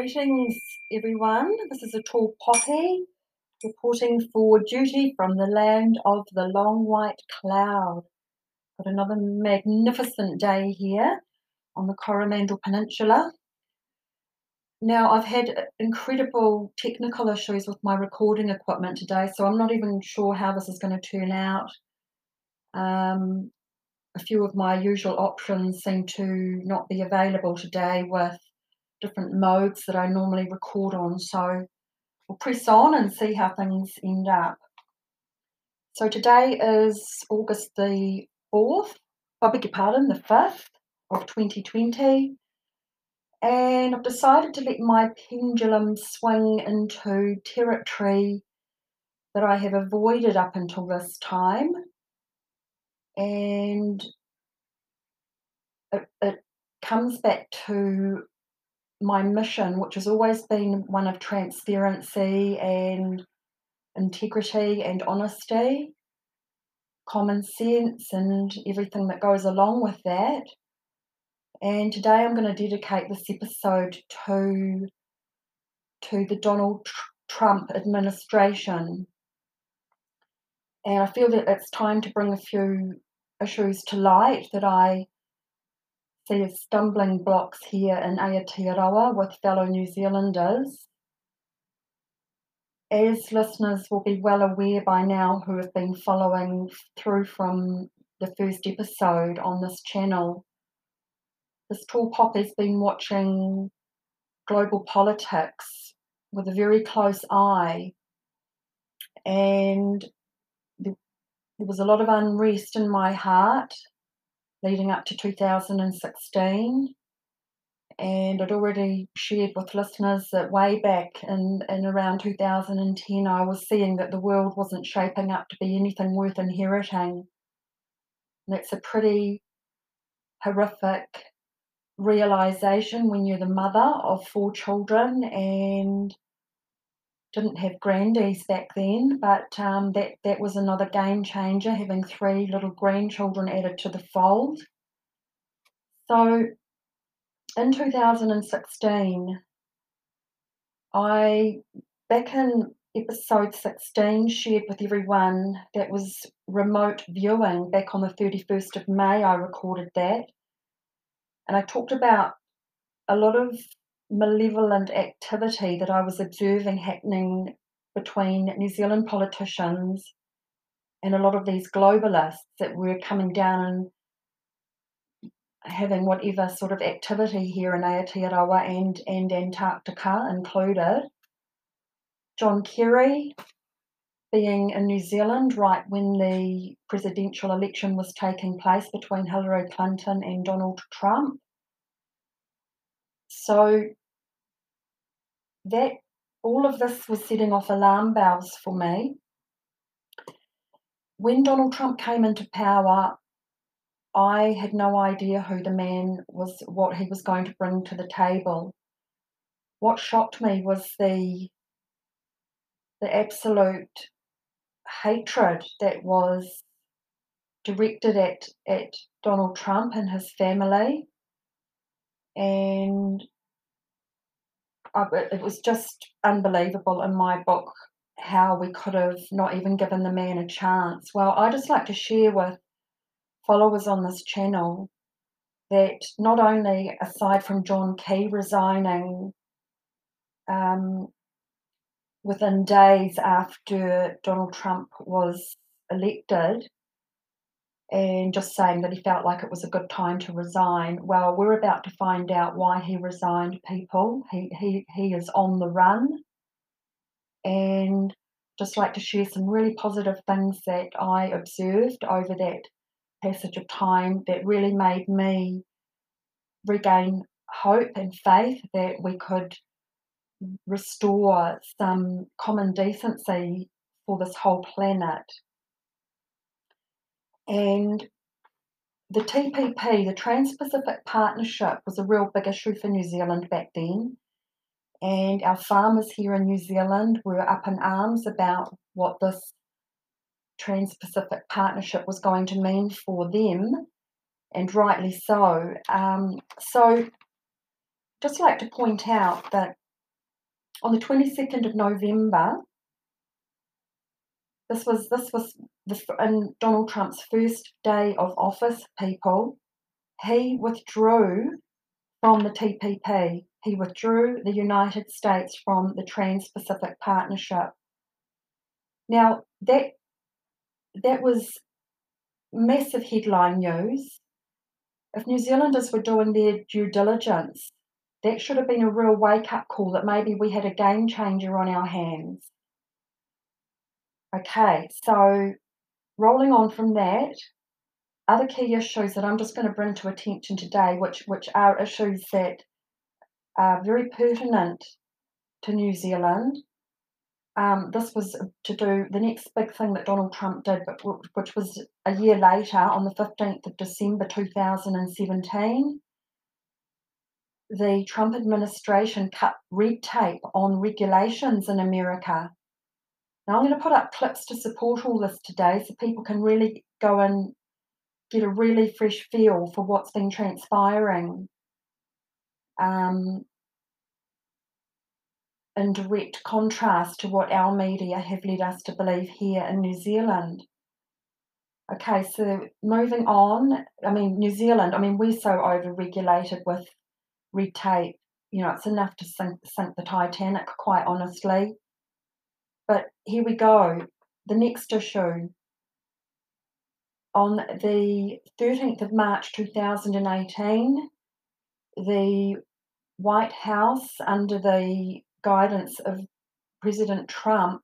Greetings, everyone. This is a tall poppy reporting for duty from the land of the long white cloud. Got another magnificent day here on the Coromandel Peninsula. Now, I've had incredible technical issues with my recording equipment today, so I'm not even sure how this is going to turn out. Um, a few of my usual options seem to not be available today with different modes that I normally record on. So we'll press on and see how things end up. So today is August the 4th, I beg your pardon, the 5th of 2020. And I've decided to let my pendulum swing into territory that I have avoided up until this time. And it, it comes back to my mission, which has always been one of transparency and integrity and honesty, common sense, and everything that goes along with that. And today I'm going to dedicate this episode to to the Donald Trump administration. And I feel that it's time to bring a few issues to light that I see stumbling blocks here in Aotearoa with fellow New Zealanders. As listeners will be well aware by now who have been following through from the first episode on this channel, this tall pop has been watching global politics with a very close eye. And there was a lot of unrest in my heart leading up to 2016. And I'd already shared with listeners that way back in, in around 2010, I was seeing that the world wasn't shaping up to be anything worth inheriting. And that's a pretty horrific realization when you're the mother of four children and didn't have grandies back then, but um, that that was another game changer, having three little grandchildren added to the fold. So, in 2016, I back in episode 16 shared with everyone that was remote viewing back on the 31st of May. I recorded that, and I talked about a lot of malevolent activity that I was observing happening between New Zealand politicians and a lot of these globalists that were coming down and having whatever sort of activity here in Aotearoa and, and Antarctica included. John Kerry being in New Zealand right when the presidential election was taking place between Hillary Clinton and Donald Trump. So that all of this was setting off alarm bells for me. When Donald Trump came into power, I had no idea who the man was, what he was going to bring to the table. What shocked me was the the absolute hatred that was directed at at Donald Trump and his family, and it was just unbelievable in my book how we could have not even given the man a chance. Well, I just like to share with followers on this channel that not only aside from John Key resigning um, within days after Donald Trump was elected, and just saying that he felt like it was a good time to resign. Well, we're about to find out why he resigned, people. He, he, he is on the run. And just like to share some really positive things that I observed over that passage of time that really made me regain hope and faith that we could restore some common decency for this whole planet and the TPP, the Trans Pacific Partnership, was a real big issue for New Zealand back then. And our farmers here in New Zealand were up in arms about what this Trans Pacific Partnership was going to mean for them, and rightly so. Um, so, just like to point out that on the 22nd of November, this was this was the, in Donald Trump's first day of office. People, he withdrew from the TPP. He withdrew the United States from the Trans-Pacific Partnership. Now that that was massive headline news. If New Zealanders were doing their due diligence, that should have been a real wake up call that maybe we had a game changer on our hands. Okay, so rolling on from that, other key issues that I'm just going to bring to attention today, which, which are issues that are very pertinent to New Zealand. Um, this was to do the next big thing that Donald Trump did, but which was a year later on the 15th of December 2017. The Trump administration cut red tape on regulations in America. Now, I'm going to put up clips to support all this today so people can really go and get a really fresh feel for what's been transpiring um, in direct contrast to what our media have led us to believe here in New Zealand. Okay, so moving on, I mean, New Zealand, I mean, we're so over regulated with red tape, you know, it's enough to sink, sink the Titanic, quite honestly. But here we go. The next issue. On the 13th of March 2018, the White House, under the guidance of President Trump,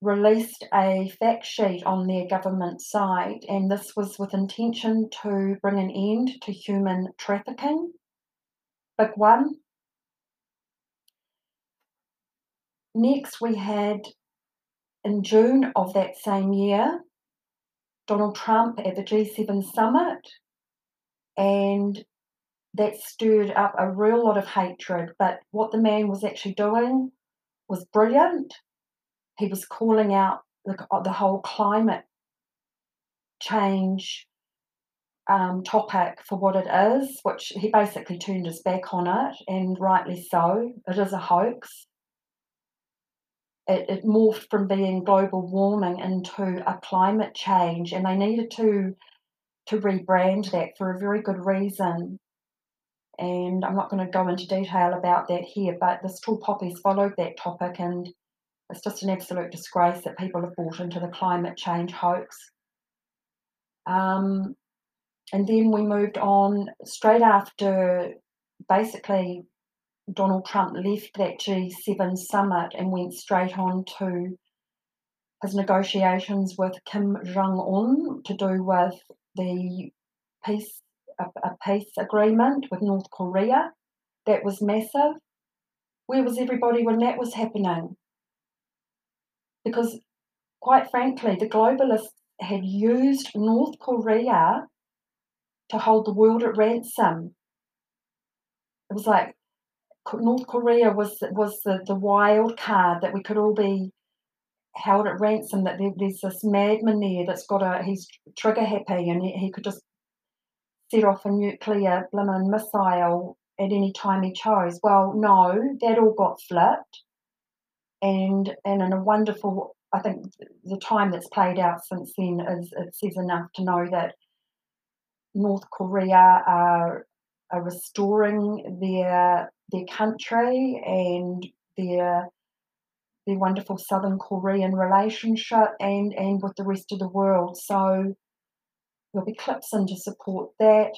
released a fact sheet on their government site, and this was with intention to bring an end to human trafficking. Big one. Next, we had in June of that same year, Donald Trump at the G7 summit, and that stirred up a real lot of hatred. But what the man was actually doing was brilliant. He was calling out the, the whole climate change um, topic for what it is, which he basically turned his back on it, and rightly so. It is a hoax it, it morphed from being global warming into a climate change, and they needed to to rebrand that for a very good reason. And I'm not going to go into detail about that here, but the Tall Poppies followed that topic, and it's just an absolute disgrace that people have bought into the climate change hoax. Um, and then we moved on straight after basically Donald Trump left that G7 summit and went straight on to his negotiations with Kim Jong Un to do with the peace a, a peace agreement with North Korea. That was massive. Where was everybody when that was happening? Because, quite frankly, the globalists had used North Korea to hold the world at ransom. It was like North Korea was was the, the wild card that we could all be held at ransom. That there, there's this madman there that's got a he's trigger happy and he, he could just set off a nuclear blimmin' missile at any time he chose. Well, no, that all got flipped, and and in a wonderful, I think the time that's played out since then is it says enough to know that North Korea are are restoring their their country and their their wonderful Southern Korean relationship and and with the rest of the world. So there'll be clips in to support that.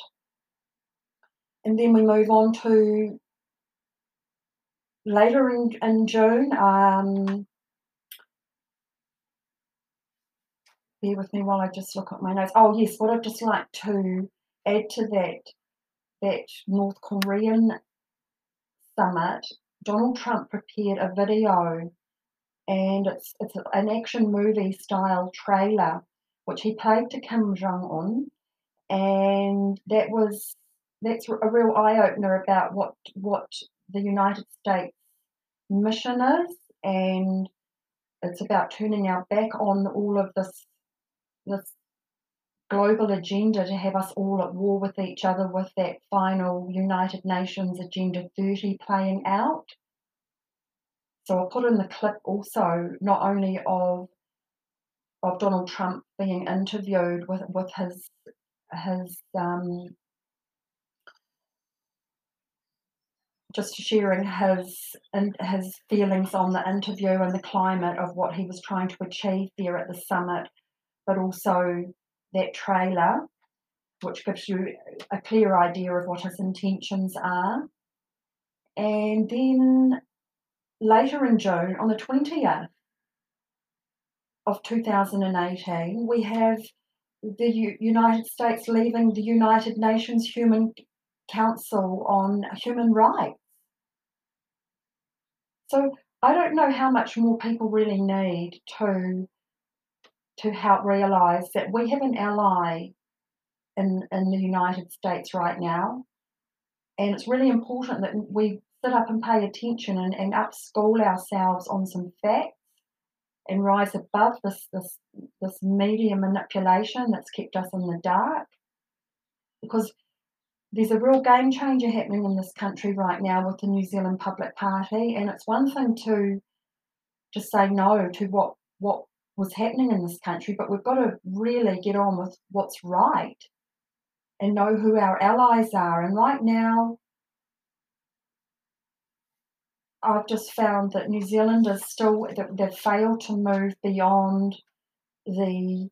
And then we move on to later in, in June. Um, bear with me while I just look at my notes. Oh yes, what I'd just like to add to that that North Korean summit, Donald Trump prepared a video and it's, it's an action movie style trailer which he played to Kim Jong Un, and that was that's a real eye opener about what what the United States mission is, and it's about turning our back on all of this this global agenda to have us all at war with each other with that final United Nations Agenda 30 playing out. So I'll put in the clip also, not only of of Donald Trump being interviewed with with his his um, just sharing his his feelings on the interview and the climate of what he was trying to achieve there at the summit, but also that trailer, which gives you a clear idea of what his intentions are. And then later in June, on the 20th of 2018, we have the U- United States leaving the United Nations Human Council on Human Rights. So I don't know how much more people really need to to help realise that we have an ally in in the United States right now, and it's really important that we sit up and pay attention and, and upschool ourselves on some facts and rise above this this this media manipulation that's kept us in the dark. Because there's a real game changer happening in this country right now with the New Zealand Public Party and it's one thing to just say no to what what was happening in this country but we've got to really get on with what's right and know who our allies are and right now I've just found that New Zealanders still they've failed to move beyond the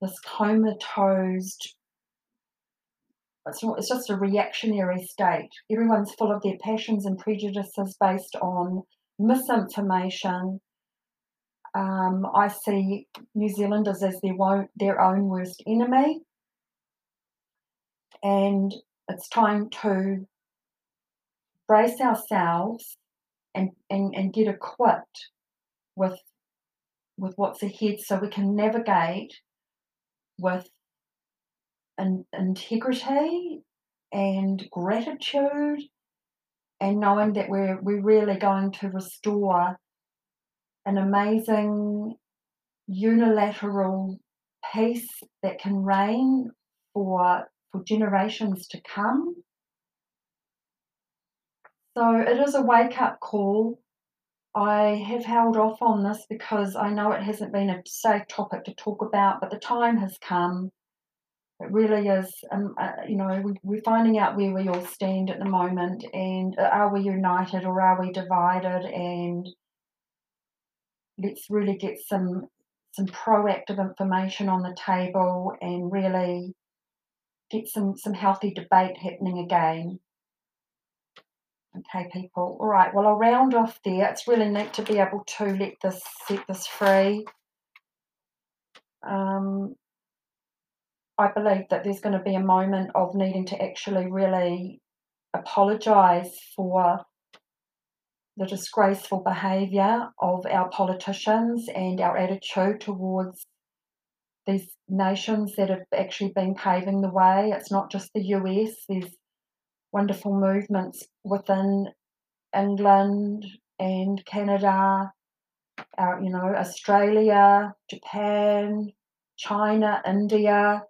this comatose. It's, it's just a reactionary state. Everyone's full of their passions and prejudices based on misinformation. Um, I see New Zealanders as their own, their own worst enemy, and it's time to brace ourselves and, and, and get equipped with with what's ahead so we can navigate with an integrity and gratitude and knowing that we're we're really going to restore an amazing unilateral peace that can reign for for generations to come so it is a wake up call. I have held off on this because I know it hasn't been a safe topic to talk about, but the time has come. It really is, um, uh, you know, we, we're finding out where we all stand at the moment and uh, are we united or are we divided? And let's really get some some proactive information on the table and really get some some healthy debate happening again. Okay, people. All right, well, I'll round off there. It's really neat to be able to let this set this free. Um, I believe that there's going to be a moment of needing to actually really apologise for the disgraceful behaviour of our politicians and our attitude towards these nations that have actually been paving the way. It's not just the US, there's wonderful movements within England and Canada, uh, you know, Australia, Japan, China, India,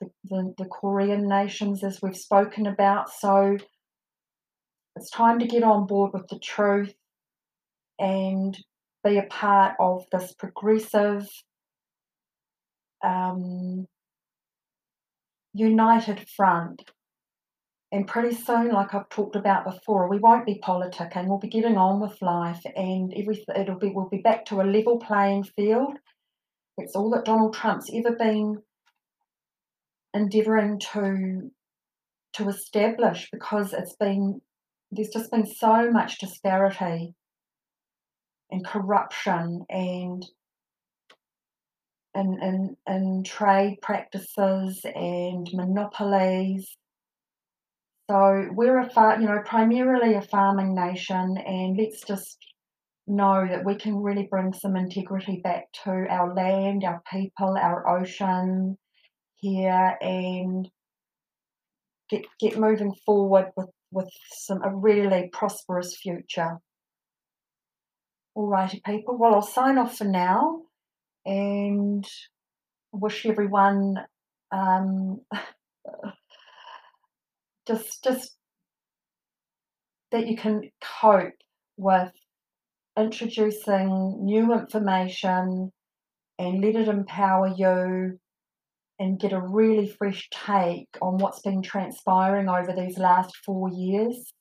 the, the, the Korean nations, as we've spoken about. So it's time to get on board with the truth and be a part of this progressive, um, united front and pretty soon, like I've talked about before, we won't be politicking. We'll be getting on with life, and everything it'll be we'll be back to a level playing field. It's all that Donald Trump's ever been endeavouring to to establish because it's been there's just been so much disparity and corruption and and and, and trade practices and monopolies. So we're a far, you know, primarily a farming nation, and let's just know that we can really bring some integrity back to our land, our people, our ocean here, and get get moving forward with with some a really prosperous future. Alrighty, people. Well, I'll sign off for now, and wish everyone. Um, just just that you can cope with introducing new information and let it empower you and get a really fresh take on what's been transpiring over these last four years.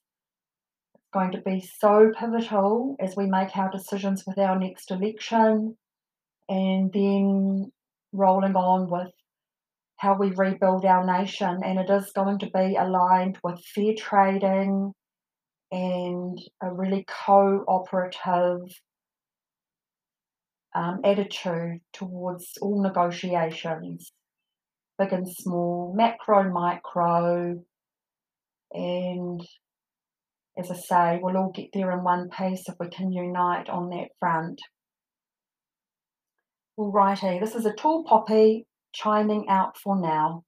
It's going to be so pivotal as we make our decisions with our next election and then rolling on with how we rebuild our nation. And it is going to be aligned with fair trading and a really cooperative um, attitude towards all negotiations, big and small, macro, micro, and as I say, we'll all get there in one piece if we can unite on that front. Alrighty, this is a tall poppy chiming out for now.